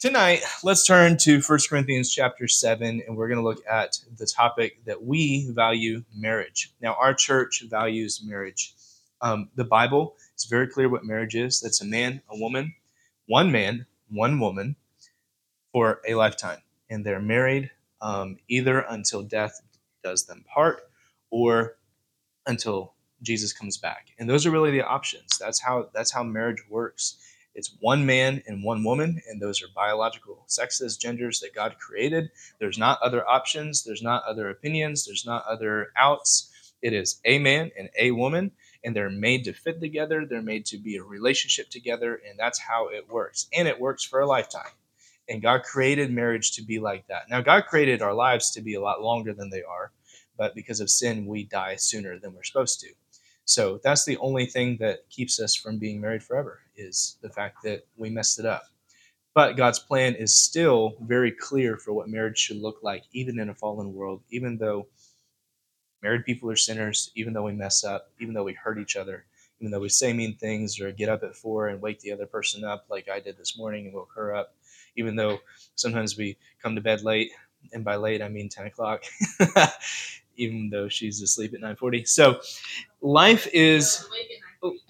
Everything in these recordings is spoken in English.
Tonight, let's turn to 1 Corinthians chapter 7, and we're going to look at the topic that we value marriage. Now, our church values marriage. Um, the Bible is very clear what marriage is that's a man, a woman, one man, one woman for a lifetime. And they're married um, either until death does them part or until Jesus comes back. And those are really the options. That's how that's how marriage works. It's one man and one woman, and those are biological sexes, genders that God created. There's not other options, there's not other opinions, there's not other outs. It is a man and a woman, and they're made to fit together, they're made to be a relationship together, and that's how it works. And it works for a lifetime. And God created marriage to be like that. Now, God created our lives to be a lot longer than they are, but because of sin, we die sooner than we're supposed to. So that's the only thing that keeps us from being married forever is the fact that we messed it up. But God's plan is still very clear for what marriage should look like, even in a fallen world, even though married people are sinners, even though we mess up, even though we hurt each other, even though we say mean things or get up at four and wake the other person up like I did this morning and woke her up, even though sometimes we come to bed late, and by late I mean 10 o'clock. even though she's asleep at 9:40. So life is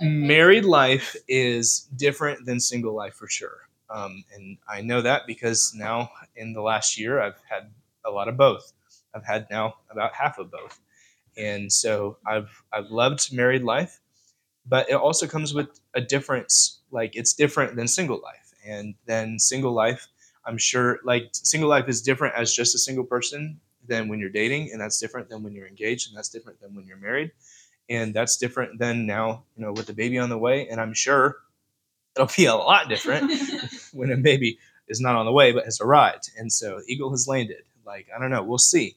married life is different than single life for sure. Um, and I know that because now in the last year I've had a lot of both. I've had now about half of both. And so I've I've loved married life, but it also comes with a difference. Like it's different than single life. And then single life, I'm sure like single life is different as just a single person than when you're dating, and that's different than when you're engaged, and that's different than when you're married, and that's different than now, you know, with the baby on the way. And I'm sure it'll be a lot different when a baby is not on the way but has arrived, and so eagle has landed. Like I don't know, we'll see.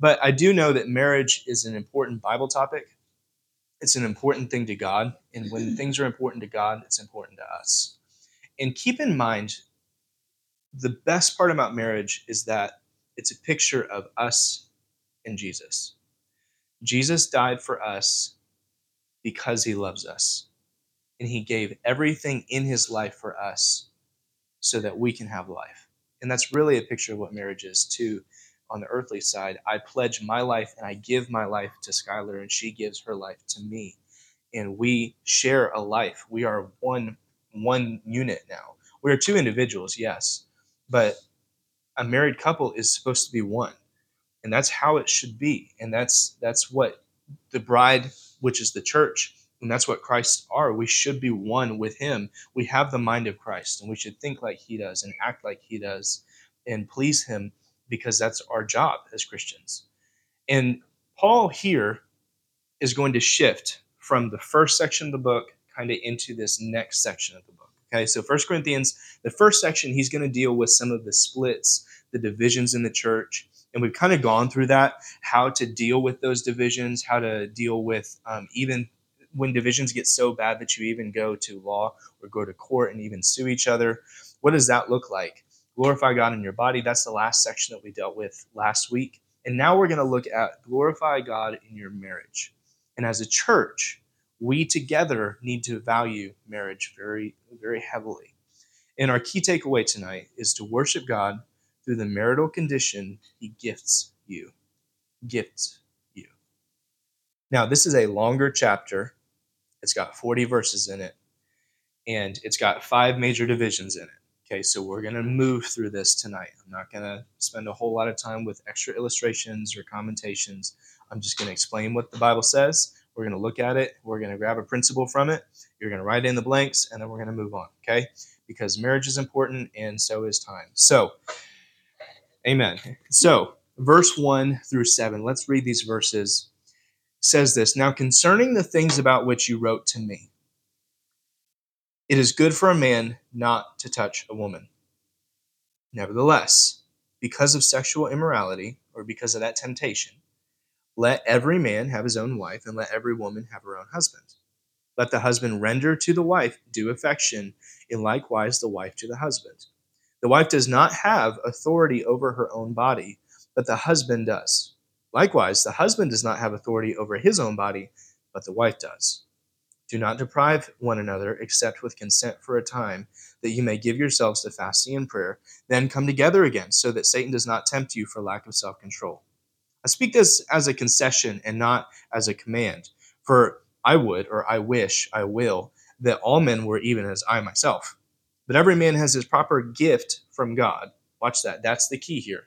But I do know that marriage is an important Bible topic. It's an important thing to God, and when things are important to God, it's important to us. And keep in mind, the best part about marriage is that it's a picture of us and Jesus. Jesus died for us because he loves us. And he gave everything in his life for us so that we can have life. And that's really a picture of what marriage is, too. On the earthly side, I pledge my life and I give my life to Skylar, and she gives her life to me. And we share a life. We are one one unit now. We are two individuals, yes, but a married couple is supposed to be one and that's how it should be. And that's that's what the bride which is the church and that's what christ are. We should be one with him. We have the mind of christ and we should think like he does and act like he does and please him because that's our job as christians. And paul here is going to shift from the first section of the book kind of into this next section of the book Okay, so First Corinthians, the first section, he's going to deal with some of the splits, the divisions in the church. And we've kind of gone through that, how to deal with those divisions, how to deal with um, even when divisions get so bad that you even go to law or go to court and even sue each other. What does that look like? Glorify God in your body. That's the last section that we dealt with last week. And now we're going to look at glorify God in your marriage. And as a church, we together need to value marriage very, very heavily. And our key takeaway tonight is to worship God through the marital condition He gifts you. Gifts you. Now, this is a longer chapter. It's got 40 verses in it, and it's got five major divisions in it. Okay, so we're going to move through this tonight. I'm not going to spend a whole lot of time with extra illustrations or commentations. I'm just going to explain what the Bible says we're going to look at it. We're going to grab a principle from it. You're going to write in the blanks, and then we're going to move on. Okay? Because marriage is important, and so is time. So, amen. So, verse 1 through 7, let's read these verses. says this Now, concerning the things about which you wrote to me, it is good for a man not to touch a woman. Nevertheless, because of sexual immorality, or because of that temptation, let every man have his own wife, and let every woman have her own husband. Let the husband render to the wife due affection, and likewise the wife to the husband. The wife does not have authority over her own body, but the husband does. Likewise, the husband does not have authority over his own body, but the wife does. Do not deprive one another except with consent for a time, that you may give yourselves to fasting and prayer, then come together again, so that Satan does not tempt you for lack of self control. I speak this as a concession and not as a command, for I would, or I wish, I will, that all men were even as I myself. But every man has his proper gift from God. Watch that. That's the key here.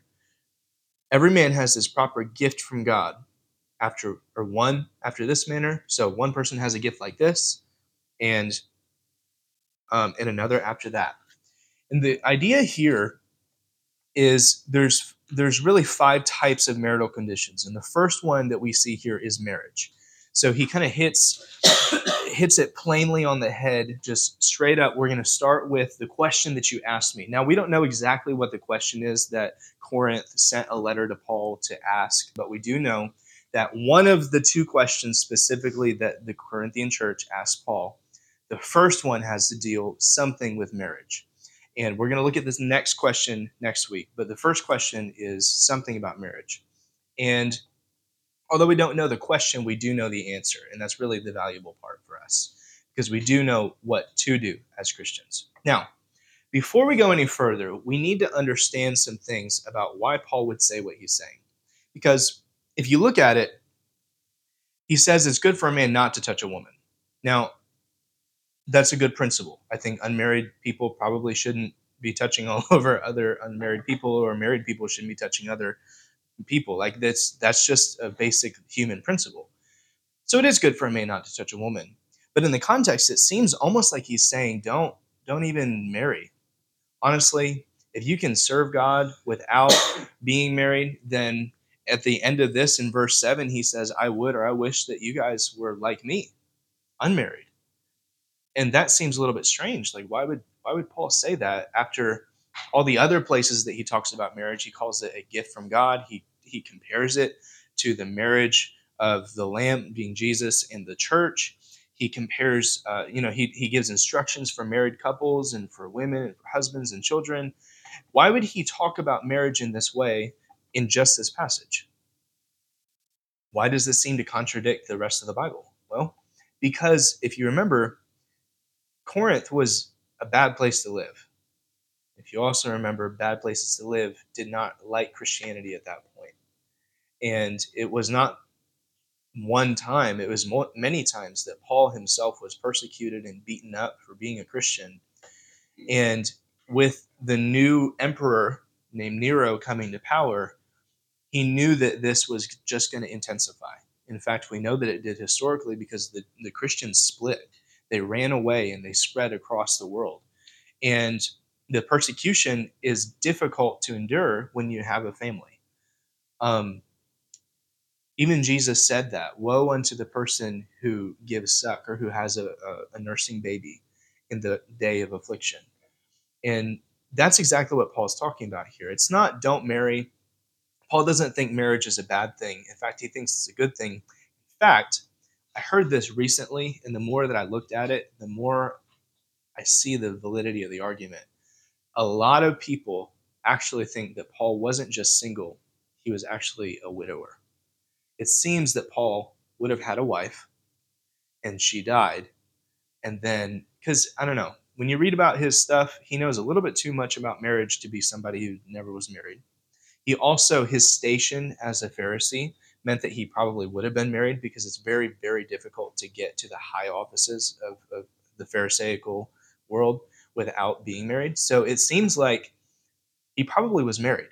Every man has his proper gift from God after or one after this manner. So one person has a gift like this, and um, and another after that. And the idea here is there's there's really five types of marital conditions, and the first one that we see here is marriage. So he kind of hits hits it plainly on the head, just straight up. We're going to start with the question that you asked me. Now we don't know exactly what the question is that Corinth sent a letter to Paul to ask, but we do know that one of the two questions specifically that the Corinthian church asked Paul, the first one has to deal something with marriage. And we're going to look at this next question next week. But the first question is something about marriage. And although we don't know the question, we do know the answer. And that's really the valuable part for us because we do know what to do as Christians. Now, before we go any further, we need to understand some things about why Paul would say what he's saying. Because if you look at it, he says it's good for a man not to touch a woman. Now, that's a good principle. I think unmarried people probably shouldn't be touching all over other unmarried people, or married people shouldn't be touching other people. Like that's that's just a basic human principle. So it is good for a man not to touch a woman. But in the context, it seems almost like he's saying, don't don't even marry. Honestly, if you can serve God without being married, then at the end of this in verse 7 he says i would or i wish that you guys were like me unmarried and that seems a little bit strange like why would why would paul say that after all the other places that he talks about marriage he calls it a gift from god he he compares it to the marriage of the lamb being jesus and the church he compares uh, you know he, he gives instructions for married couples and for women and for husbands and children why would he talk about marriage in this way in just this passage. Why does this seem to contradict the rest of the Bible? Well, because if you remember, Corinth was a bad place to live. If you also remember, bad places to live did not like Christianity at that point. And it was not one time, it was more, many times that Paul himself was persecuted and beaten up for being a Christian. And with the new emperor named Nero coming to power, he knew that this was just going to intensify. In fact, we know that it did historically because the, the Christians split. They ran away and they spread across the world. And the persecution is difficult to endure when you have a family. Um, even Jesus said that Woe unto the person who gives suck or who has a, a, nursing baby in the day of affliction. And that's exactly what Paul's talking about here. It's not don't marry Paul doesn't think marriage is a bad thing. In fact, he thinks it's a good thing. In fact, I heard this recently, and the more that I looked at it, the more I see the validity of the argument. A lot of people actually think that Paul wasn't just single, he was actually a widower. It seems that Paul would have had a wife and she died. And then, because I don't know, when you read about his stuff, he knows a little bit too much about marriage to be somebody who never was married. He also, his station as a Pharisee meant that he probably would have been married because it's very, very difficult to get to the high offices of, of the Pharisaical world without being married. So it seems like he probably was married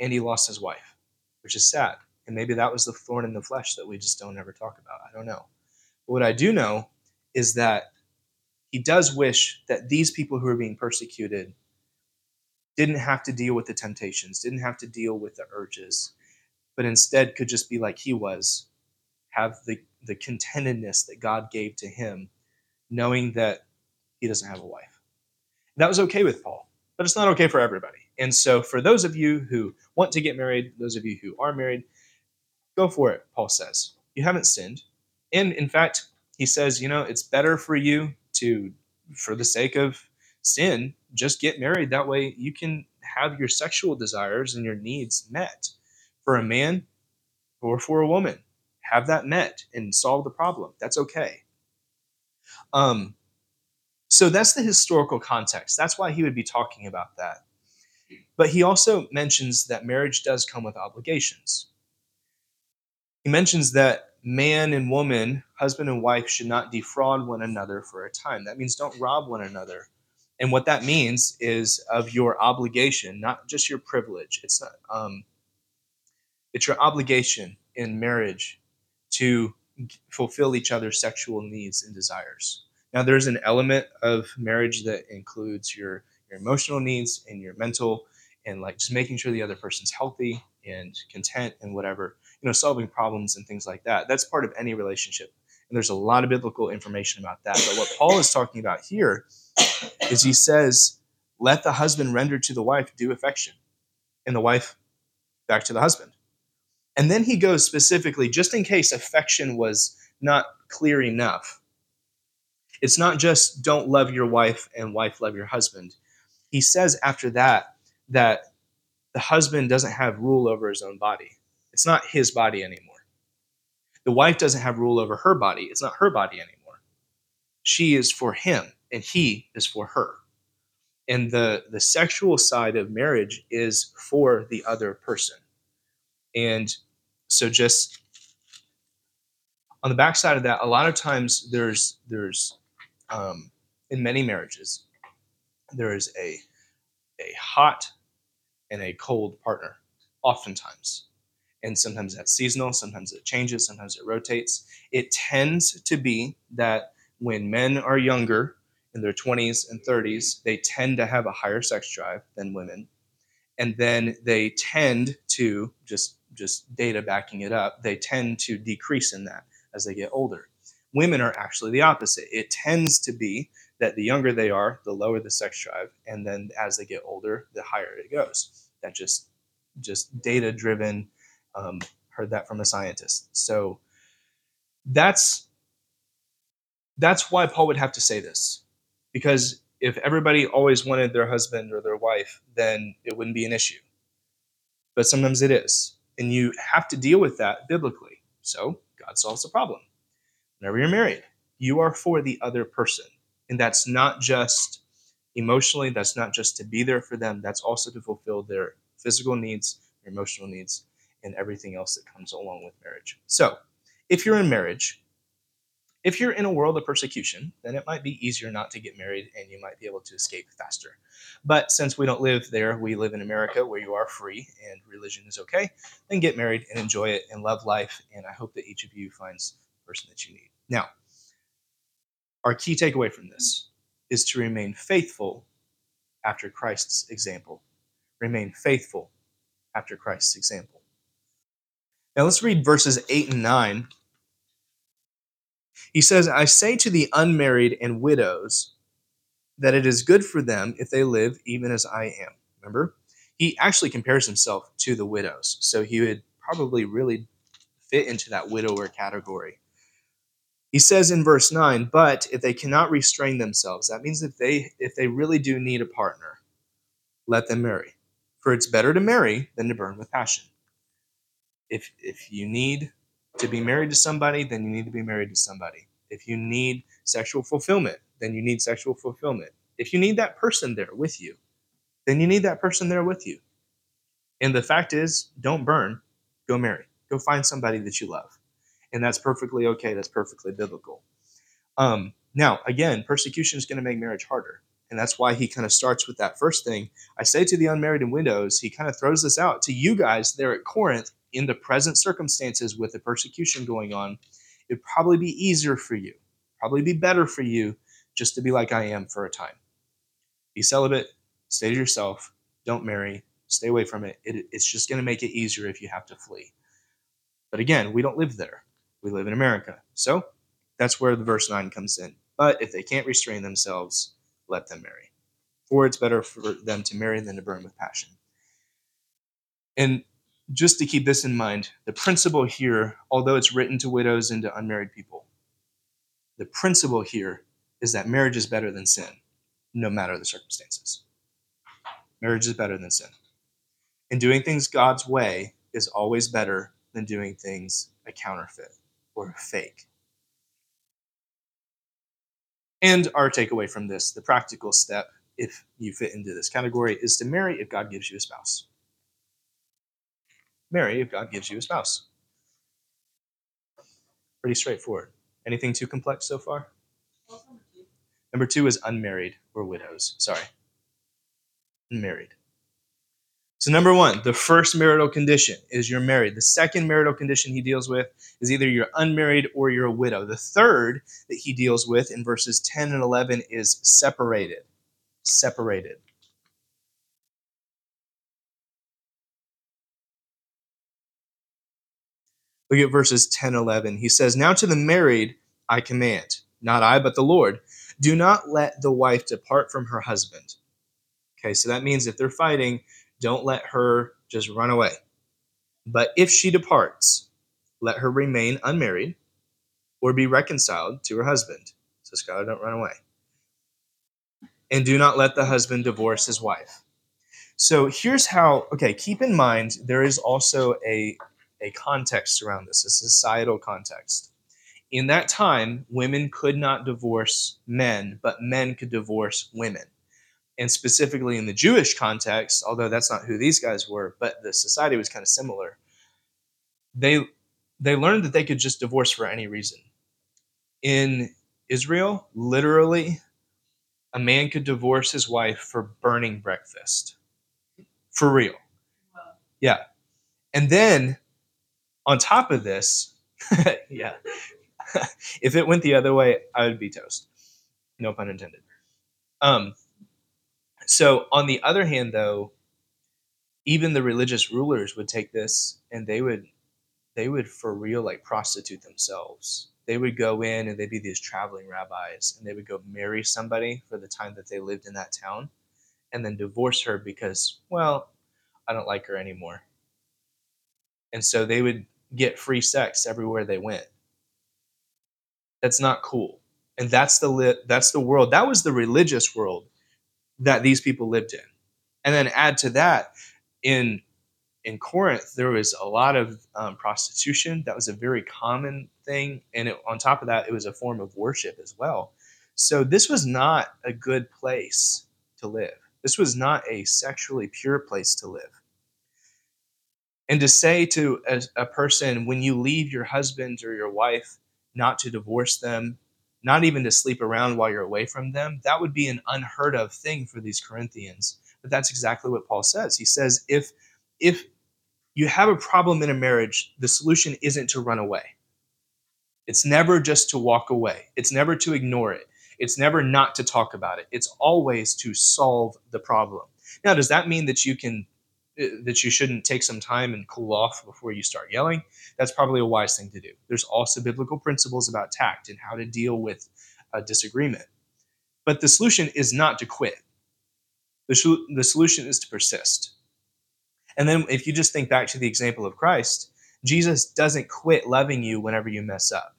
and he lost his wife, which is sad. And maybe that was the thorn in the flesh that we just don't ever talk about. I don't know. But what I do know is that he does wish that these people who are being persecuted didn't have to deal with the temptations, didn't have to deal with the urges, but instead could just be like he was, have the, the contentedness that God gave to him, knowing that he doesn't have a wife. That was okay with Paul, but it's not okay for everybody. And so, for those of you who want to get married, those of you who are married, go for it, Paul says. You haven't sinned. And in fact, he says, you know, it's better for you to, for the sake of sin, just get married. That way you can have your sexual desires and your needs met. For a man or for a woman, have that met and solve the problem. That's okay. Um, so that's the historical context. That's why he would be talking about that. But he also mentions that marriage does come with obligations. He mentions that man and woman, husband and wife, should not defraud one another for a time. That means don't rob one another. And what that means is of your obligation, not just your privilege. It's not, um, it's your obligation in marriage to fulfill each other's sexual needs and desires. Now, there's an element of marriage that includes your your emotional needs and your mental, and like just making sure the other person's healthy and content and whatever, you know, solving problems and things like that. That's part of any relationship. And there's a lot of biblical information about that. But what Paul is talking about here is he says, let the husband render to the wife due affection, and the wife back to the husband. And then he goes specifically, just in case affection was not clear enough. It's not just don't love your wife and wife love your husband. He says after that that the husband doesn't have rule over his own body. It's not his body anymore. The wife doesn't have rule over her body. It's not her body anymore. She is for him and he is for her. And the the sexual side of marriage is for the other person. And so just on the backside of that, a lot of times there's there's um, in many marriages there is a a hot and a cold partner, oftentimes, and sometimes that's seasonal, sometimes it changes, sometimes it rotates. It tends to be that when men are younger in their 20s and 30s, they tend to have a higher sex drive than women, and then they tend to just just data backing it up, they tend to decrease in that as they get older. Women are actually the opposite. It tends to be that the younger they are, the lower the sex drive, and then as they get older, the higher it goes. That just just data driven. Um, heard that from a scientist. So that's that's why Paul would have to say this, because if everybody always wanted their husband or their wife, then it wouldn't be an issue. But sometimes it is. And you have to deal with that biblically. So God solves the problem. Whenever you're married, you are for the other person. And that's not just emotionally, that's not just to be there for them, that's also to fulfill their physical needs, their emotional needs, and everything else that comes along with marriage. So if you're in marriage, if you're in a world of persecution, then it might be easier not to get married and you might be able to escape faster. But since we don't live there, we live in America where you are free and religion is okay, then get married and enjoy it and love life. And I hope that each of you finds the person that you need. Now, our key takeaway from this is to remain faithful after Christ's example. Remain faithful after Christ's example. Now let's read verses 8 and 9 he says, I say to the unmarried and widows that it is good for them if they live even as I am. Remember? He actually compares himself to the widows. So he would probably really fit into that widower category. He says in verse 9, but if they cannot restrain themselves, that means if they if they really do need a partner, let them marry. For it's better to marry than to burn with passion. If if you need to be married to somebody, then you need to be married to somebody. If you need sexual fulfillment, then you need sexual fulfillment. If you need that person there with you, then you need that person there with you. And the fact is, don't burn, go marry. Go find somebody that you love. And that's perfectly okay. That's perfectly biblical. Um, now, again, persecution is going to make marriage harder. And that's why he kind of starts with that first thing. I say to the unmarried and widows, he kind of throws this out to you guys there at Corinth in the present circumstances with the persecution going on, it'd probably be easier for you, probably be better for you just to be like I am for a time. Be celibate, stay to yourself, don't marry, stay away from it. it it's just going to make it easier if you have to flee. But again, we don't live there. We live in America. So that's where the verse 9 comes in. But if they can't restrain themselves, let them marry. For it's better for them to marry than to burn with passion. And just to keep this in mind, the principle here, although it's written to widows and to unmarried people, the principle here is that marriage is better than sin, no matter the circumstances. Marriage is better than sin. And doing things God's way is always better than doing things a counterfeit or fake. And our takeaway from this, the practical step, if you fit into this category, is to marry if God gives you a spouse. Marry if God gives you a spouse. Pretty straightforward. Anything too complex so far? Number two is unmarried or widows. Sorry. Unmarried. So, number one, the first marital condition is you're married. The second marital condition he deals with is either you're unmarried or you're a widow. The third that he deals with in verses 10 and 11 is separated. Separated. Look at verses 10 11. He says, Now to the married I command, not I, but the Lord, do not let the wife depart from her husband. Okay, so that means if they're fighting, don't let her just run away. But if she departs, let her remain unmarried or be reconciled to her husband. So, Skylar, don't run away. And do not let the husband divorce his wife. So here's how, okay, keep in mind there is also a, a context around this, a societal context. In that time, women could not divorce men, but men could divorce women and specifically in the Jewish context, although that's not who these guys were, but the society was kind of similar. They they learned that they could just divorce for any reason. In Israel, literally, a man could divorce his wife for burning breakfast. For real. Yeah. And then on top of this, yeah, if it went the other way, I would be toast. No pun intended. Um, so, on the other hand, though, even the religious rulers would take this and they would they would for real like prostitute themselves. They would go in and they'd be these traveling rabbis and they would go marry somebody for the time that they lived in that town and then divorce her because, well, I don't like her anymore. And so they would get free sex everywhere they went. That's not cool. And that's the li- that's the world. That was the religious world that these people lived in. And then add to that, in in Corinth, there was a lot of um, prostitution. That was a very common thing, and it, on top of that, it was a form of worship as well. So this was not a good place to live. This was not a sexually pure place to live. And to say to a, a person, when you leave your husband or your wife, not to divorce them not even to sleep around while you're away from them, that would be an unheard of thing for these Corinthians. But that's exactly what Paul says. He says if if you have a problem in a marriage, the solution isn't to run away. It's never just to walk away. It's never to ignore it. It's never not to talk about it. It's always to solve the problem. Now, does that mean that you can that you shouldn't take some time and cool off before you start yelling, that's probably a wise thing to do. There's also biblical principles about tact and how to deal with a disagreement. But the solution is not to quit. The, the solution is to persist. And then if you just think back to the example of Christ, Jesus doesn't quit loving you whenever you mess up.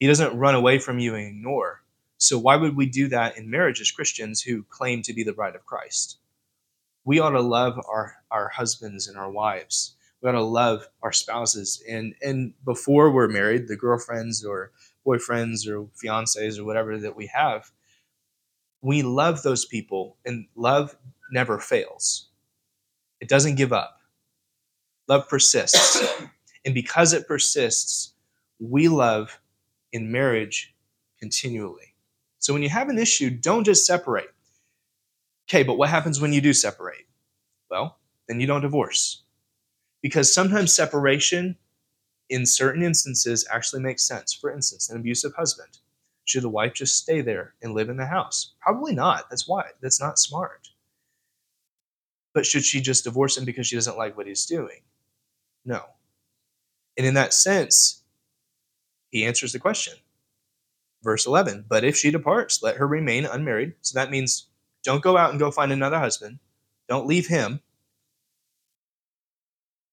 He doesn't run away from you and ignore. So why would we do that in marriage as Christians who claim to be the bride of Christ? We ought to love our, our husbands and our wives. We ought to love our spouses. And, and before we're married, the girlfriends or boyfriends or fiancés or whatever that we have, we love those people, and love never fails. It doesn't give up. Love persists. and because it persists, we love in marriage continually. So when you have an issue, don't just separate. Okay, but what happens when you do separate? Well, then you don't divorce. Because sometimes separation in certain instances actually makes sense. For instance, an abusive husband. Should the wife just stay there and live in the house? Probably not. That's why. That's not smart. But should she just divorce him because she doesn't like what he's doing? No. And in that sense, he answers the question. Verse 11, but if she departs, let her remain unmarried. So that means don't go out and go find another husband. Don't leave him.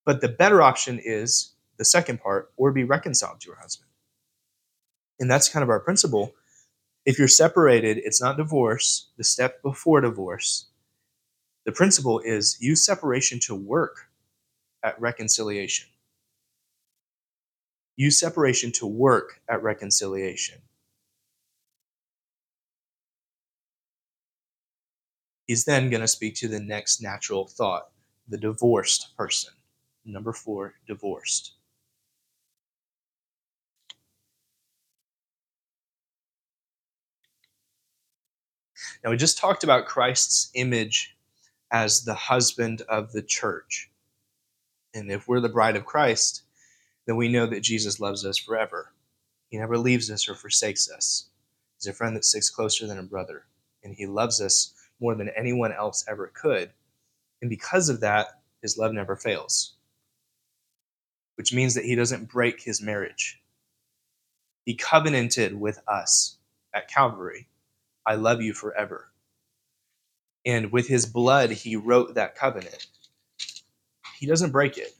But the better option is the second part, or be reconciled to your husband. And that's kind of our principle. If you're separated, it's not divorce, the step before divorce. The principle is use separation to work at reconciliation. Use separation to work at reconciliation. He's then going to speak to the next natural thought the divorced person. Number four, divorced. Now, we just talked about Christ's image as the husband of the church. And if we're the bride of Christ, then we know that Jesus loves us forever. He never leaves us or forsakes us. He's a friend that sticks closer than a brother, and he loves us more than anyone else ever could. And because of that, his love never fails, which means that he doesn't break his marriage. He covenanted with us at Calvary I love you forever. And with his blood, he wrote that covenant. He doesn't break it.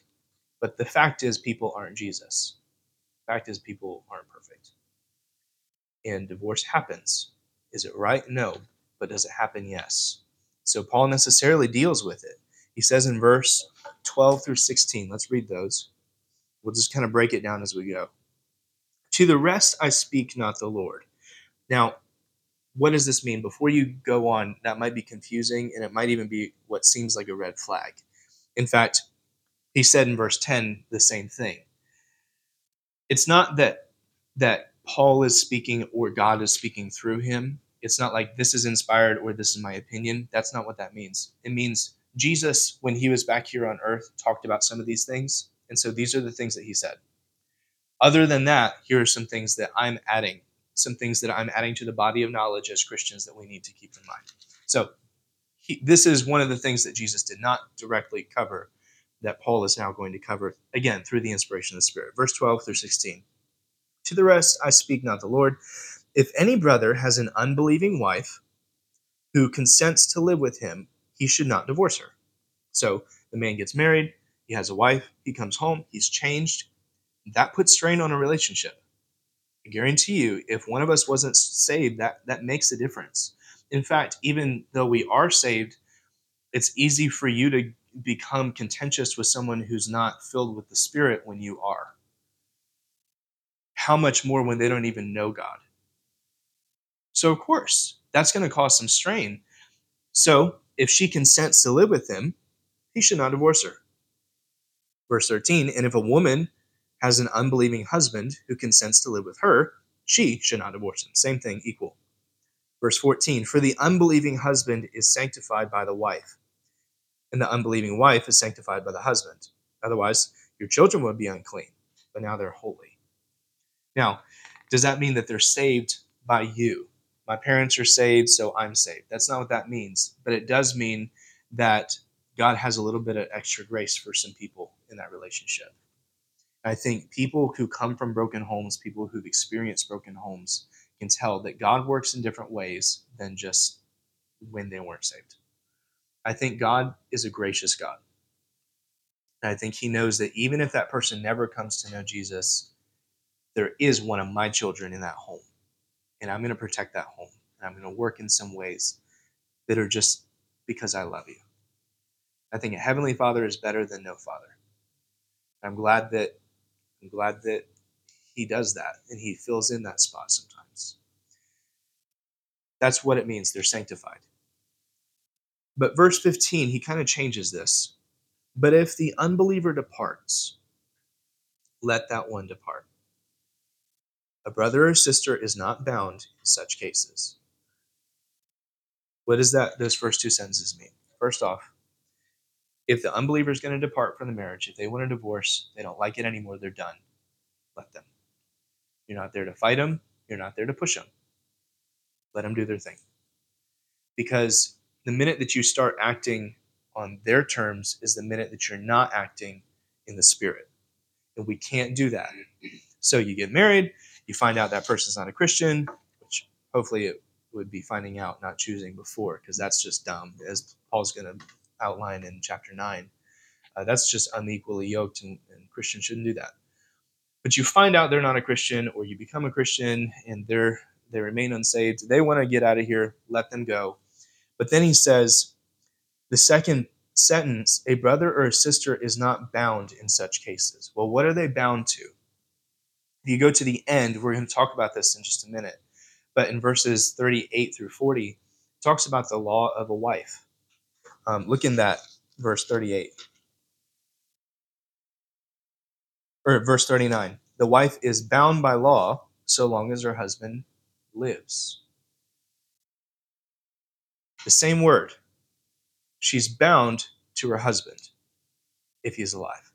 But the fact is, people aren't Jesus. The fact is, people aren't perfect. And divorce happens. Is it right? No. But does it happen? Yes. So Paul necessarily deals with it. He says in verse 12 through 16, let's read those. We'll just kind of break it down as we go. To the rest I speak not the Lord. Now, what does this mean? Before you go on, that might be confusing and it might even be what seems like a red flag. In fact, he said in verse 10 the same thing. It's not that that Paul is speaking or God is speaking through him. It's not like this is inspired or this is my opinion. That's not what that means. It means Jesus, when he was back here on earth, talked about some of these things. And so these are the things that he said. Other than that, here are some things that I'm adding some things that I'm adding to the body of knowledge as Christians that we need to keep in mind. So, he, this is one of the things that Jesus did not directly cover that Paul is now going to cover again through the inspiration of the Spirit. Verse 12 through 16. To the rest, I speak not the Lord. If any brother has an unbelieving wife who consents to live with him, he should not divorce her. So the man gets married, he has a wife, he comes home, he's changed. That puts strain on a relationship. I guarantee you, if one of us wasn't saved, that, that makes a difference. In fact, even though we are saved, it's easy for you to become contentious with someone who's not filled with the Spirit when you are. How much more when they don't even know God? So, of course, that's going to cause some strain. So, if she consents to live with him, he should not divorce her. Verse 13, and if a woman has an unbelieving husband who consents to live with her, she should not divorce him. Same thing, equal. Verse 14 For the unbelieving husband is sanctified by the wife, and the unbelieving wife is sanctified by the husband. Otherwise, your children would be unclean, but now they're holy. Now, does that mean that they're saved by you? My parents are saved, so I'm saved. That's not what that means. But it does mean that God has a little bit of extra grace for some people in that relationship. I think people who come from broken homes, people who've experienced broken homes, can tell that God works in different ways than just when they weren't saved. I think God is a gracious God. I think He knows that even if that person never comes to know Jesus, there is one of my children in that home. And I'm going to protect that home. And I'm going to work in some ways that are just because I love you. I think a Heavenly Father is better than no Father. I'm glad that I'm glad that he does that and he fills in that spot sometimes. That's what it means. They're sanctified. But verse 15, he kind of changes this. But if the unbeliever departs, let that one depart. A brother or sister is not bound in such cases. What does that those first two sentences mean? First off, if the unbeliever is going to depart from the marriage, if they want a divorce, they don't like it anymore, they're done. Let them. You're not there to fight them, you're not there to push them. Let them do their thing. Because the minute that you start acting on their terms is the minute that you're not acting in the spirit. And we can't do that. So you get married, you find out that person's not a Christian, which hopefully it would be finding out, not choosing before, because that's just dumb, as Paul's going to outline in chapter 9. Uh, that's just unequally yoked, and, and Christians shouldn't do that. But you find out they're not a Christian, or you become a Christian and they're they remain unsaved. They want to get out of here. Let them go. But then he says, the second sentence, a brother or a sister is not bound in such cases. Well, what are they bound to? You go to the end, we're going to talk about this in just a minute. But in verses 38 through 40, talks about the law of a wife. Um, look in that verse 38 or verse 39. The wife is bound by law so long as her husband lives. The same word. She's bound to her husband if he's alive.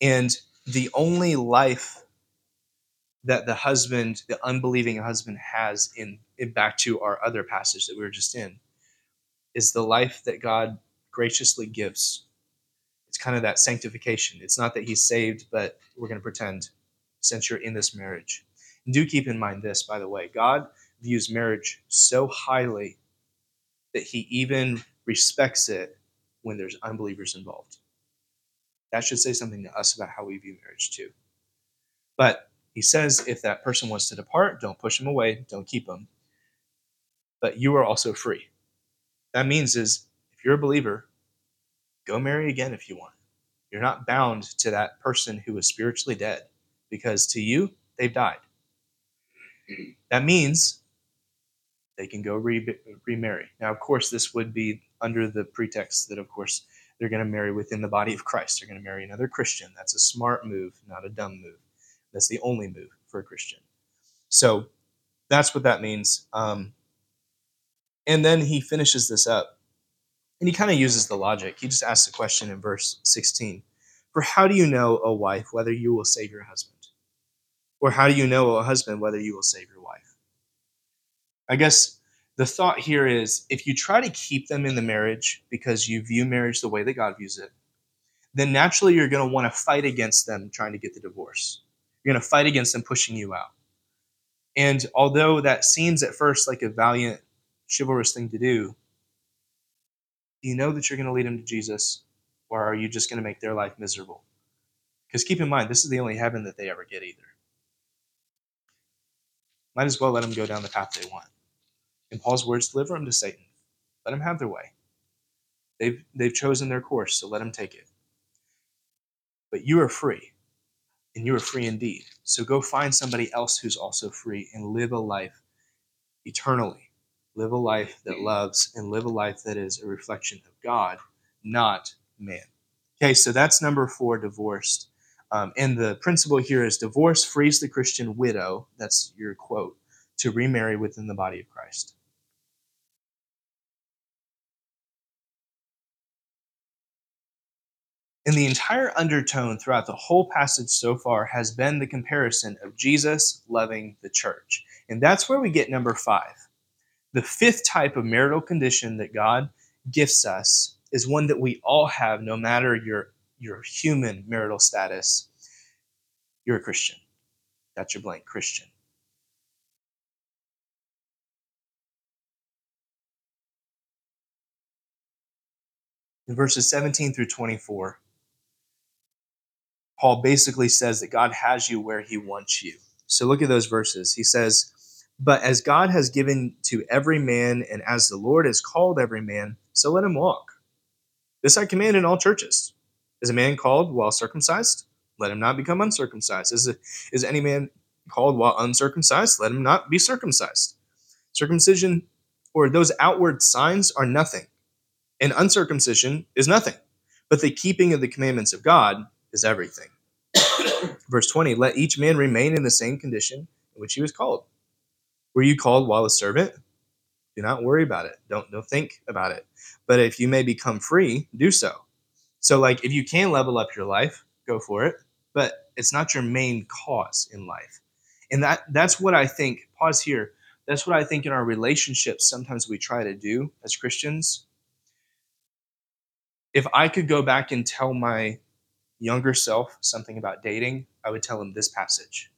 And the only life that the husband, the unbelieving husband, has in, in back to our other passage that we were just in, is the life that God graciously gives. It's kind of that sanctification. It's not that he's saved, but we're going to pretend since you're in this marriage. And do keep in mind this, by the way God views marriage so highly that he even respects it when there's unbelievers involved. That should say something to us about how we view marriage, too. But he says if that person wants to depart, don't push them away, don't keep them. But you are also free. That means is if you're a believer, go marry again if you want. You're not bound to that person who is spiritually dead because to you, they've died. That means they can go re- remarry. Now, of course, this would be under the pretext that, of course, they're going to marry within the body of Christ. They're going to marry another Christian. That's a smart move, not a dumb move. That's the only move for a Christian. So that's what that means. Um, and then he finishes this up and he kind of uses the logic. He just asks a question in verse 16 For how do you know, O wife, whether you will save your husband? Or how do you know, O husband, whether you will save your wife? I guess the thought here is if you try to keep them in the marriage because you view marriage the way that God views it, then naturally you're going to want to fight against them trying to get the divorce. You're going to fight against them pushing you out. And although that seems at first like a valiant, chivalrous thing to do, do you know that you're going to lead them to Jesus? Or are you just going to make their life miserable? Because keep in mind, this is the only heaven that they ever get either. Might as well let them go down the path they want. In Paul's words, deliver them to Satan. Let them have their way. They've, they've chosen their course, so let them take it. But you are free and you are free indeed. So go find somebody else who's also free and live a life eternally. Live a life that loves and live a life that is a reflection of God, not man. Okay, so that's number four, divorced. Um, and the principle here is divorce frees the Christian widow, that's your quote, to remarry within the body of Christ. And the entire undertone throughout the whole passage so far has been the comparison of Jesus loving the church. And that's where we get number five. The fifth type of marital condition that God gifts us is one that we all have, no matter your, your human marital status. You're a Christian. That's your blank Christian. In verses 17 through 24, Paul basically says that God has you where he wants you. So look at those verses. He says, But as God has given to every man, and as the Lord has called every man, so let him walk. This I command in all churches. Is a man called while circumcised? Let him not become uncircumcised. Is, is any man called while uncircumcised? Let him not be circumcised. Circumcision or those outward signs are nothing, and uncircumcision is nothing. But the keeping of the commandments of God is everything. Verse 20 Let each man remain in the same condition in which he was called. Were you called while a servant? Do not worry about it. Don't, don't think about it. But if you may become free, do so. So, like, if you can level up your life, go for it. But it's not your main cause in life. And that that's what I think, pause here. That's what I think in our relationships sometimes we try to do as Christians. If I could go back and tell my younger self something about dating, I would tell him this passage.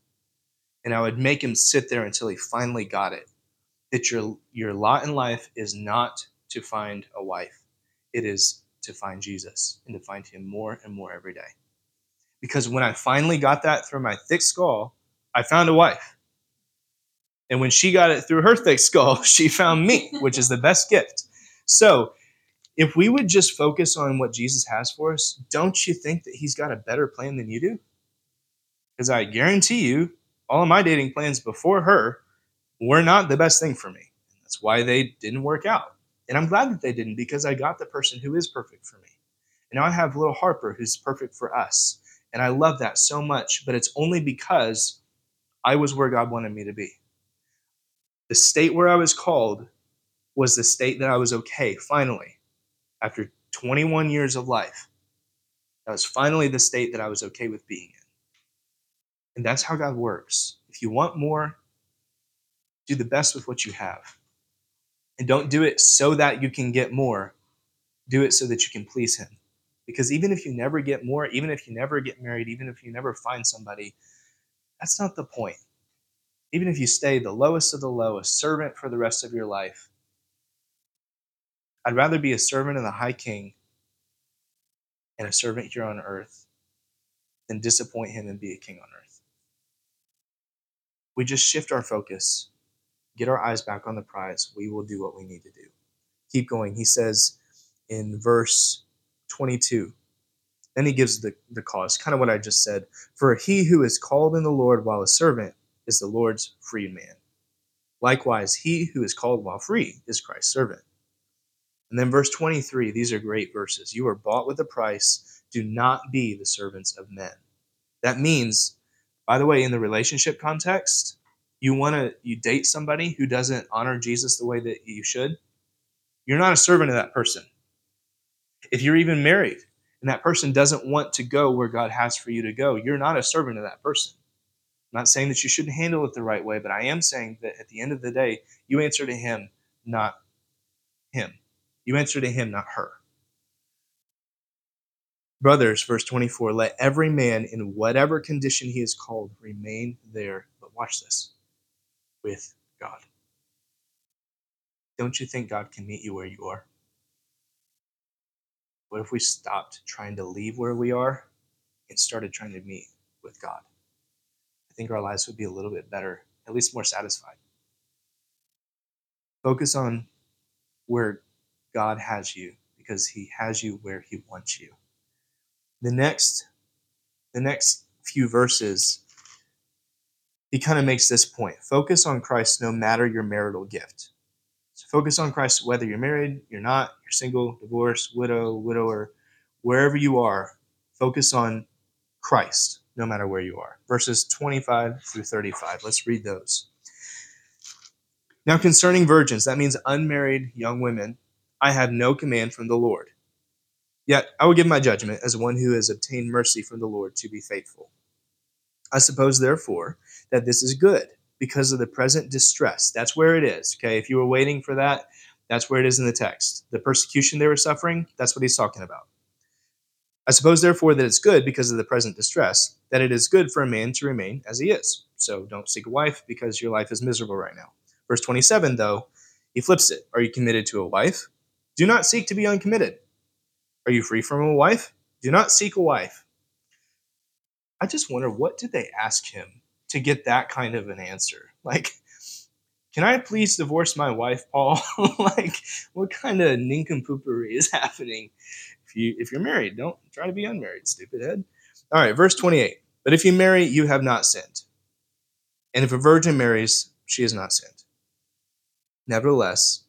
And I would make him sit there until he finally got it. That your your lot in life is not to find a wife. It is to find Jesus and to find him more and more every day. Because when I finally got that through my thick skull, I found a wife. And when she got it through her thick skull, she found me, which is the best gift. So if we would just focus on what Jesus has for us, don't you think that he's got a better plan than you do? Because I guarantee you, all of my dating plans before her were not the best thing for me. That's why they didn't work out. And I'm glad that they didn't because I got the person who is perfect for me. And now I have little Harper who's perfect for us. And I love that so much, but it's only because I was where God wanted me to be. The state where I was called was the state that I was okay, finally, after 21 years of life. That was finally the state that I was okay with being in. And that's how God works. If you want more, do the best with what you have. And don't do it so that you can get more. Do it so that you can please Him. Because even if you never get more, even if you never get married, even if you never find somebody, that's not the point. Even if you stay the lowest of the lowest, servant for the rest of your life, I'd rather be a servant of the high king and a servant here on earth than disappoint him and be a king on earth. We just shift our focus, get our eyes back on the prize, we will do what we need to do. Keep going. He says in verse 22, then he gives the, the cause, kind of what I just said. For he who is called in the Lord while a servant is the Lord's freedman. Likewise, he who is called while free is Christ's servant. And then verse 23, these are great verses. You are bought with a price. Do not be the servants of men. That means, by the way, in the relationship context, you want to you date somebody who doesn't honor Jesus the way that you should, you're not a servant of that person. If you're even married and that person doesn't want to go where God has for you to go, you're not a servant of that person. I'm not saying that you shouldn't handle it the right way, but I am saying that at the end of the day, you answer to him, not him. You answer to him, not her. Brothers, verse 24, let every man in whatever condition he is called remain there. But watch this with God. Don't you think God can meet you where you are? What if we stopped trying to leave where we are and started trying to meet with God? I think our lives would be a little bit better, at least more satisfied. Focus on where God has you because he has you where he wants you. The next the next few verses he kind of makes this point. Focus on Christ no matter your marital gift. So focus on Christ whether you're married, you're not, you're single, divorced, widow, widower, wherever you are, focus on Christ no matter where you are. Verses 25 through 35. Let's read those. Now, concerning virgins, that means unmarried young women, I have no command from the Lord. Yet I will give my judgment as one who has obtained mercy from the Lord to be faithful. I suppose, therefore, that this is good because of the present distress. That's where it is. Okay, if you were waiting for that, that's where it is in the text. The persecution they were suffering, that's what he's talking about. I suppose, therefore, that it's good because of the present distress, that it is good for a man to remain as he is. So don't seek a wife because your life is miserable right now. Verse 27, though, he flips it. Are you committed to a wife? Do not seek to be uncommitted. Are you free from a wife? Do not seek a wife. I just wonder what did they ask him to get that kind of an answer? Like, can I please divorce my wife, Paul? like, what kind of nincompoopery is happening? If you if you're married, don't try to be unmarried, stupid head. All right, verse 28. But if you marry, you have not sinned. And if a virgin marries, she has not sinned. Nevertheless,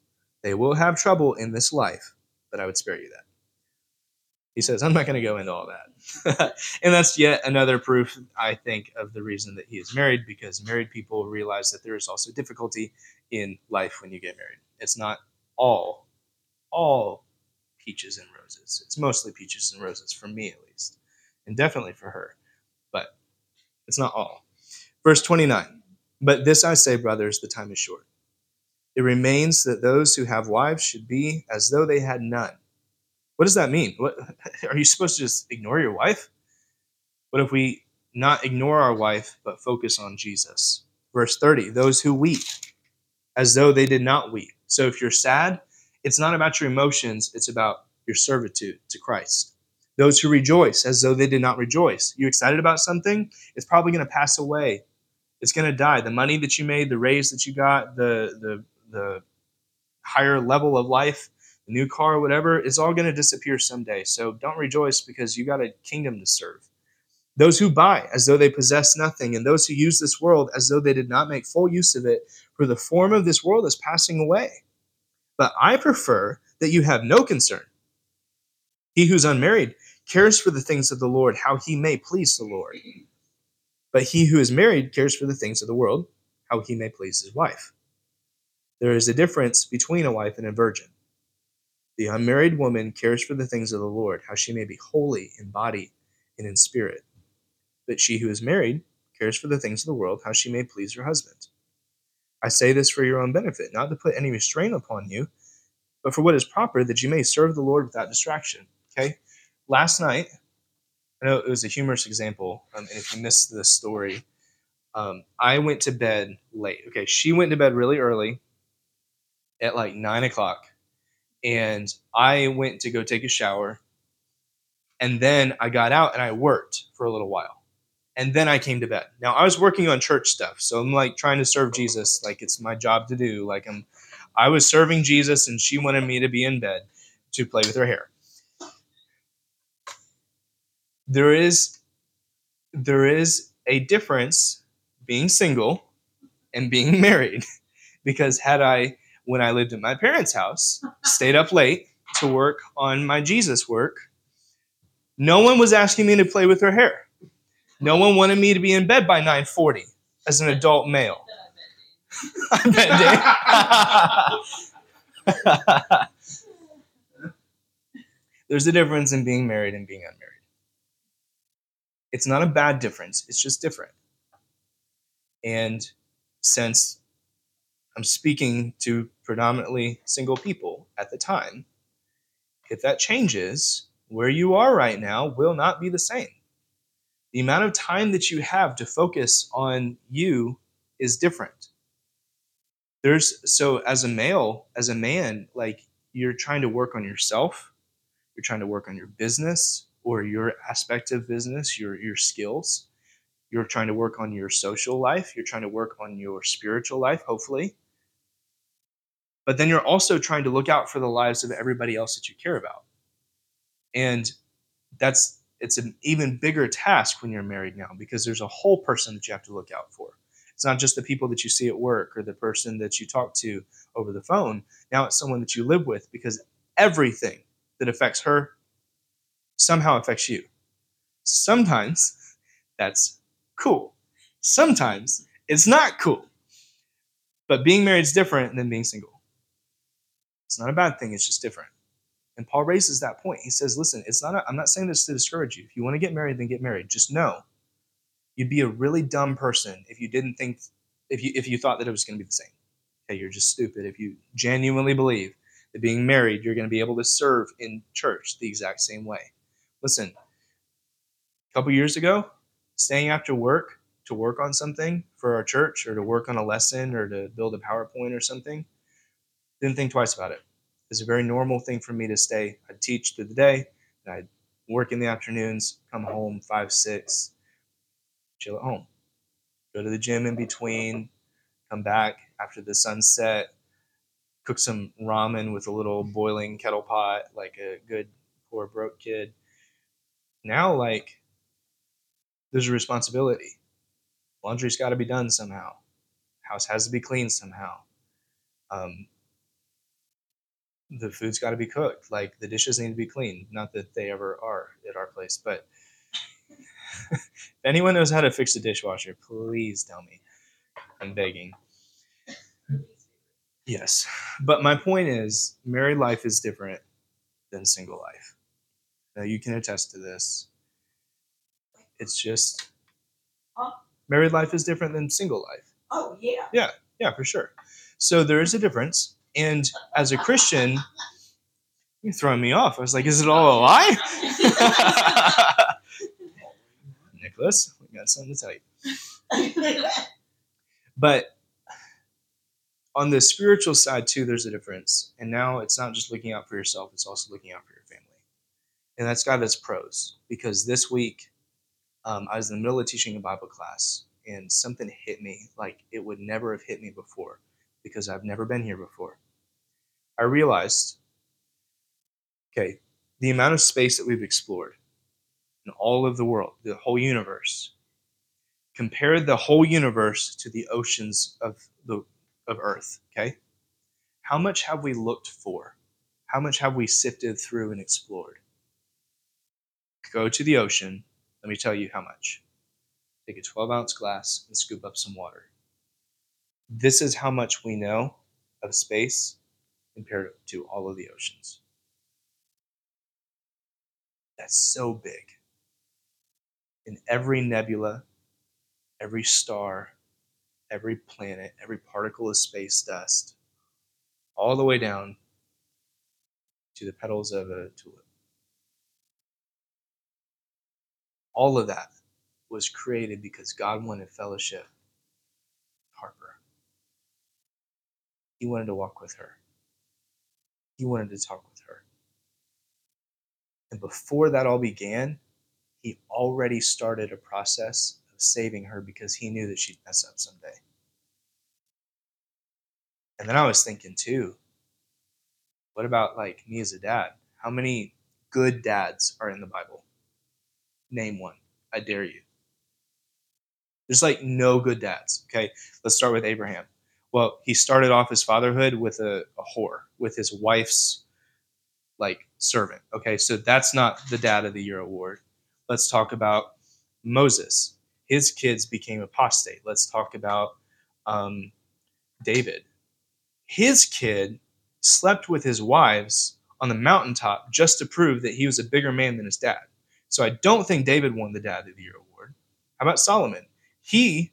they will have trouble in this life, but I would spare you that. He says, I'm not going to go into all that. and that's yet another proof, I think, of the reason that he is married, because married people realize that there is also difficulty in life when you get married. It's not all, all peaches and roses. It's mostly peaches and roses, for me at least, and definitely for her, but it's not all. Verse 29 But this I say, brothers, the time is short. It remains that those who have wives should be as though they had none. What does that mean? What are you supposed to just ignore your wife? What if we not ignore our wife but focus on Jesus? Verse 30, those who weep as though they did not weep. So if you're sad, it's not about your emotions, it's about your servitude to Christ. Those who rejoice as though they did not rejoice. You excited about something? It's probably going to pass away. It's going to die. The money that you made, the raise that you got, the the the higher level of life, the new car, whatever, is all going to disappear someday. So don't rejoice because you got a kingdom to serve. Those who buy as though they possess nothing, and those who use this world as though they did not make full use of it, for the form of this world is passing away. But I prefer that you have no concern. He who's unmarried cares for the things of the Lord, how he may please the Lord. But he who is married cares for the things of the world, how he may please his wife. There is a difference between a wife and a virgin. The unmarried woman cares for the things of the Lord, how she may be holy in body and in spirit. But she who is married cares for the things of the world, how she may please her husband. I say this for your own benefit, not to put any restraint upon you, but for what is proper, that you may serve the Lord without distraction. Okay? Last night, I know it was a humorous example, um, and if you missed the story, um, I went to bed late. Okay, she went to bed really early at like nine o'clock, and I went to go take a shower, and then I got out and I worked for a little while, and then I came to bed. Now I was working on church stuff, so I'm like trying to serve Jesus, like it's my job to do. Like I'm, I was serving Jesus, and she wanted me to be in bed to play with her hair. There is, there is a difference being single and being married, because had I when I lived in my parents' house, stayed up late to work on my Jesus work. No one was asking me to play with her hair. No one wanted me to be in bed by 9:40 as an adult male. I bet, There's a difference in being married and being unmarried. It's not a bad difference, it's just different. And since I'm speaking to predominantly single people at the time. If that changes, where you are right now will not be the same. The amount of time that you have to focus on you is different. There's so as a male, as a man, like you're trying to work on yourself, you're trying to work on your business or your aspect of business, your your skills. You're trying to work on your social life, you're trying to work on your spiritual life, hopefully but then you're also trying to look out for the lives of everybody else that you care about. And that's it's an even bigger task when you're married now because there's a whole person that you have to look out for. It's not just the people that you see at work or the person that you talk to over the phone. Now it's someone that you live with because everything that affects her somehow affects you. Sometimes that's cool. Sometimes it's not cool. But being married is different than being single it's not a bad thing, it's just different. And Paul raises that point. He says, listen, it's not I'm not saying this to discourage you. If you want to get married, then get married. Just know you'd be a really dumb person if you didn't think if you if you thought that it was going to be the same. Okay, you're just stupid if you genuinely believe that being married, you're going to be able to serve in church the exact same way. Listen, a couple years ago, staying after work to work on something for our church or to work on a lesson or to build a PowerPoint or something didn't think twice about it. It's a very normal thing for me to stay. I'd teach through the day, I'd work in the afternoons, come home five, six, chill at home. Go to the gym in between, come back after the sunset, cook some ramen with a little boiling kettle pot, like a good poor broke kid. Now, like, there's a responsibility. Laundry's got to be done somehow. House has to be cleaned somehow. Um, the food's got to be cooked. Like the dishes need to be clean. Not that they ever are at our place, but if anyone knows how to fix a dishwasher, please tell me. I'm begging. Yes. But my point is, married life is different than single life. Now, you can attest to this. It's just huh? married life is different than single life. Oh, yeah. Yeah, yeah, for sure. So there is a difference. And as a Christian, you're throwing me off. I was like, is it all a lie? Nicholas, we got something to tell you. but on the spiritual side, too, there's a difference. And now it's not just looking out for yourself, it's also looking out for your family. And that's got its pros because this week um, I was in the middle of teaching a Bible class and something hit me like it would never have hit me before because I've never been here before. I realized okay, the amount of space that we've explored in all of the world, the whole universe. Compare the whole universe to the oceans of the of Earth, okay? How much have we looked for? How much have we sifted through and explored? Go to the ocean. Let me tell you how much. Take a 12 ounce glass and scoop up some water. This is how much we know of space compared to all of the oceans. That's so big. In every nebula, every star, every planet, every particle of space dust, all the way down to the petals of a tulip. All of that was created because God wanted fellowship. Harper. He wanted to walk with her. He wanted to talk with her. And before that all began, he already started a process of saving her because he knew that she'd mess up someday. And then I was thinking too, what about like me as a dad? How many good dads are in the Bible? Name one. I dare you. There's like no good dads. Okay, let's start with Abraham. Well, he started off his fatherhood with a, a whore, with his wife's like servant. Okay, so that's not the Dad of the Year award. Let's talk about Moses. His kids became apostate. Let's talk about um, David. His kid slept with his wives on the mountaintop just to prove that he was a bigger man than his dad. So I don't think David won the Dad of the Year award. How about Solomon? He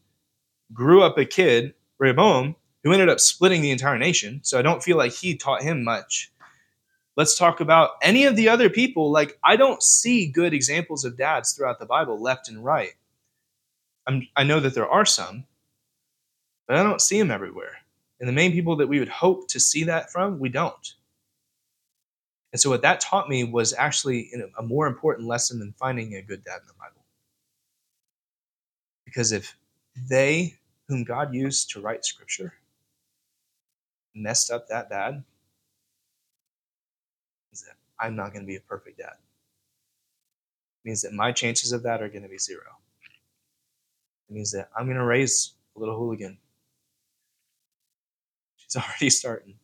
grew up a kid, Rehoboam, who ended up splitting the entire nation. So I don't feel like he taught him much. Let's talk about any of the other people. Like, I don't see good examples of dads throughout the Bible, left and right. I'm, I know that there are some, but I don't see them everywhere. And the main people that we would hope to see that from, we don't. And so, what that taught me was actually a more important lesson than finding a good dad in the Bible. Because if they, whom God used to write scripture, messed up that bad, means that I'm not going to be a perfect dad. It means that my chances of that are going to be zero. It means that I'm going to raise a little hooligan. She's already starting.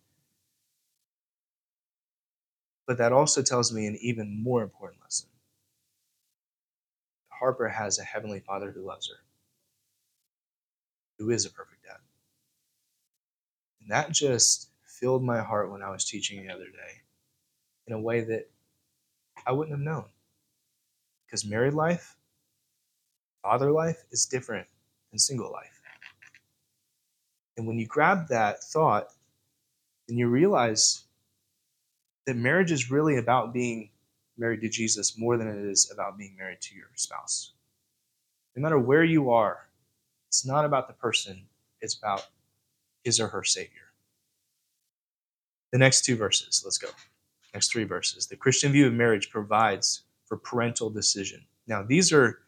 But that also tells me an even more important lesson. Harper has a heavenly father who loves her who is a perfect. And that just filled my heart when I was teaching the other day in a way that I wouldn't have known. Because married life, father life is different than single life. And when you grab that thought, then you realize that marriage is really about being married to Jesus more than it is about being married to your spouse. No matter where you are it's not about the person, it's about his or her Savior. The next two verses, let's go. Next three verses. The Christian view of marriage provides for parental decision. Now, these are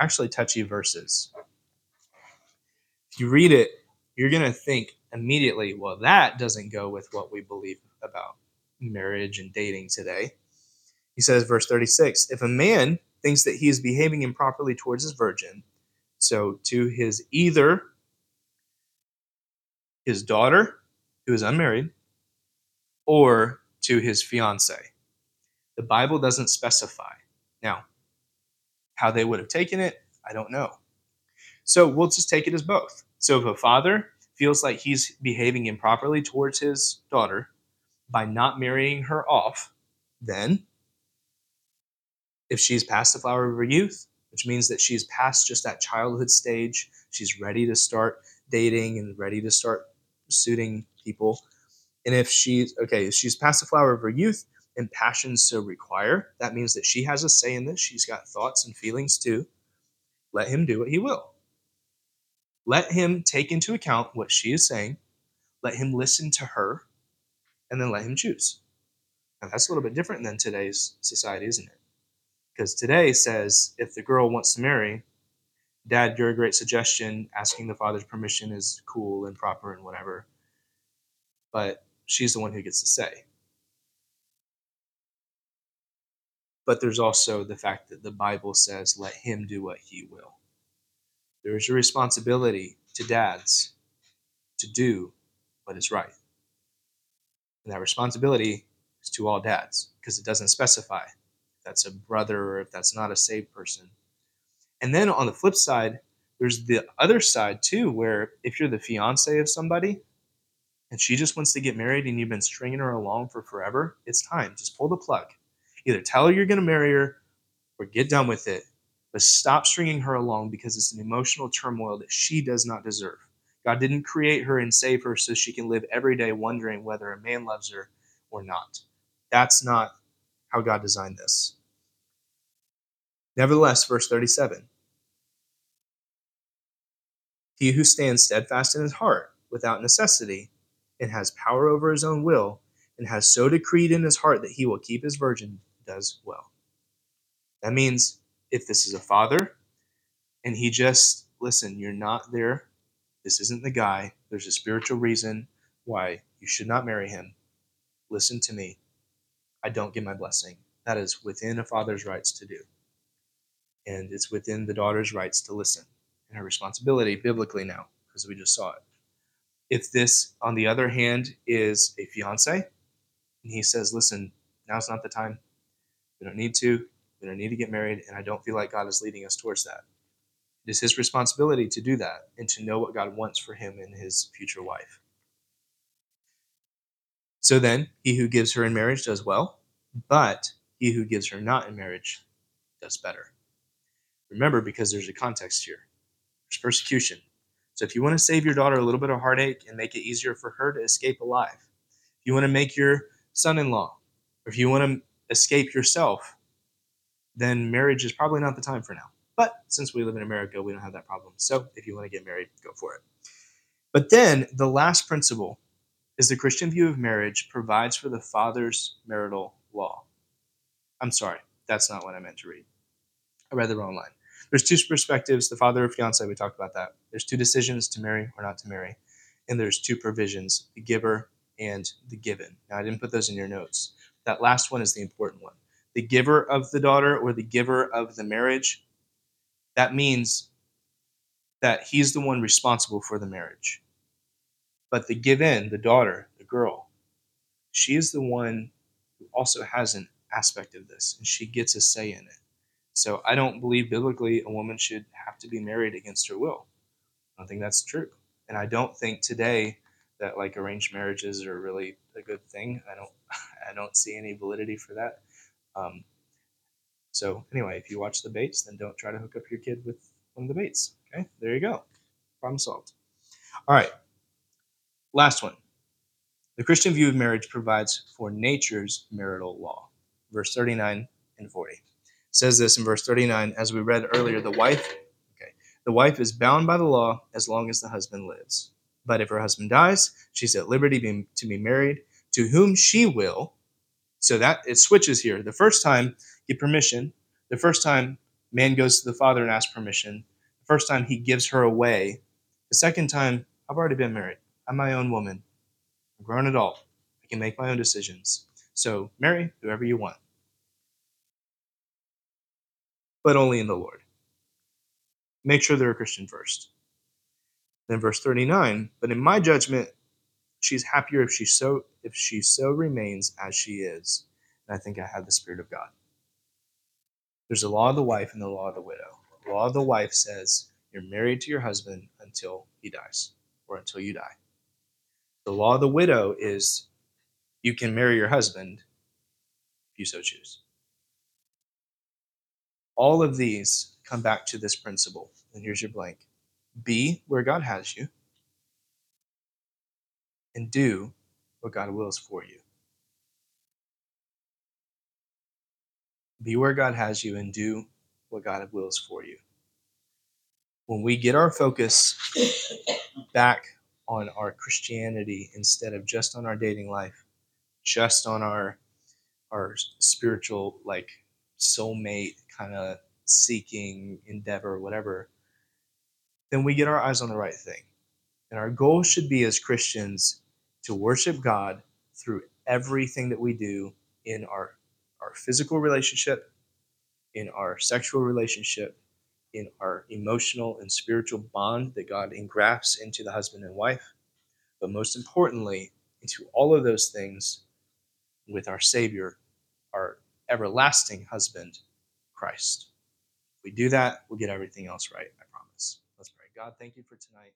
actually touchy verses. If you read it, you're going to think immediately, well, that doesn't go with what we believe about marriage and dating today. He says, verse 36 If a man thinks that he is behaving improperly towards his virgin, so to his either his daughter, who is unmarried, or to his fiance. The Bible doesn't specify. Now, how they would have taken it, I don't know. So we'll just take it as both. So if a father feels like he's behaving improperly towards his daughter by not marrying her off, then if she's past the flower of her youth, which means that she's past just that childhood stage. She's ready to start dating and ready to start suiting people. And if she's okay, if she's past the flower of her youth and passions so require, that means that she has a say in this. She's got thoughts and feelings too. Let him do what he will. Let him take into account what she is saying. Let him listen to her, and then let him choose. Now that's a little bit different than today's society, isn't it? Because today says if the girl wants to marry, Dad, you're a great suggestion. Asking the father's permission is cool and proper and whatever. But she's the one who gets to say. but there's also the fact that the Bible says, let him do what he will. There is a responsibility to dads to do what is right. And that responsibility is to all dads because it doesn't specify if that's a brother or if that's not a saved person. And then on the flip side, there's the other side too, where if you're the fiance of somebody and she just wants to get married and you've been stringing her along for forever, it's time. Just pull the plug. Either tell her you're going to marry her or get done with it, but stop stringing her along because it's an emotional turmoil that she does not deserve. God didn't create her and save her so she can live every day wondering whether a man loves her or not. That's not how God designed this. Nevertheless, verse 37 He who stands steadfast in his heart without necessity and has power over his own will and has so decreed in his heart that he will keep his virgin does well. That means if this is a father and he just, listen, you're not there this isn't the guy. There's a spiritual reason why you should not marry him. Listen to me. I don't give my blessing. That is within a father's rights to do. And it's within the daughter's rights to listen and her responsibility biblically now, because we just saw it. If this, on the other hand, is a fiance, and he says, listen, now's not the time. We don't need to. We don't need to get married, and I don't feel like God is leading us towards that. It is his responsibility to do that and to know what God wants for him and his future wife. So then, he who gives her in marriage does well, but he who gives her not in marriage does better. Remember, because there's a context here there's persecution. So if you want to save your daughter a little bit of heartache and make it easier for her to escape alive, if you want to make your son in law, or if you want to escape yourself, then marriage is probably not the time for now. But since we live in America, we don't have that problem. So if you want to get married, go for it. But then the last principle is the Christian view of marriage provides for the father's marital law. I'm sorry, that's not what I meant to read. I read the wrong line. There's two perspectives the father or fiance, we talked about that. There's two decisions to marry or not to marry. And there's two provisions the giver and the given. Now, I didn't put those in your notes. That last one is the important one. The giver of the daughter or the giver of the marriage that means that he's the one responsible for the marriage. But the give in, the daughter, the girl, she is the one who also has an aspect of this, and she gets a say in it. So I don't believe biblically a woman should have to be married against her will. I don't think that's true. And I don't think today that like arranged marriages are really a good thing. I don't I don't see any validity for that. Um, so anyway, if you watch the Bates, then don't try to hook up your kid with one of the Bates. Okay, there you go. Problem solved. All right. Last one. The Christian view of marriage provides for nature's marital law. Verse 39 and 40 it says this in verse 39 as we read earlier the wife okay the wife is bound by the law as long as the husband lives but if her husband dies she's at liberty to be married to whom she will so that it switches here the first time get permission. The first time, man goes to the father and asks permission. The first time, he gives her away. The second time, I've already been married. I'm my own woman. I'm grown adult. I can make my own decisions. So marry whoever you want, but only in the Lord. Make sure they're a Christian first. Then verse 39, but in my judgment, she's happier if she so if she so remains as she is. And I think I have the Spirit of God. There's a law of the wife and the law of the widow. The law of the wife says you're married to your husband until he dies or until you die. The law of the widow is you can marry your husband if you so choose. All of these come back to this principle. And here's your blank be where God has you, and do what God wills for you. Be where God has you and do what God wills for you. When we get our focus back on our Christianity instead of just on our dating life, just on our our spiritual like soulmate kind of seeking endeavor, whatever, then we get our eyes on the right thing. And our goal should be as Christians to worship God through everything that we do in our our physical relationship, in our sexual relationship, in our emotional and spiritual bond that God engrafts into the husband and wife, but most importantly, into all of those things with our Savior, our everlasting husband, Christ. If we do that, we'll get everything else right, I promise. Let's pray. God, thank you for tonight.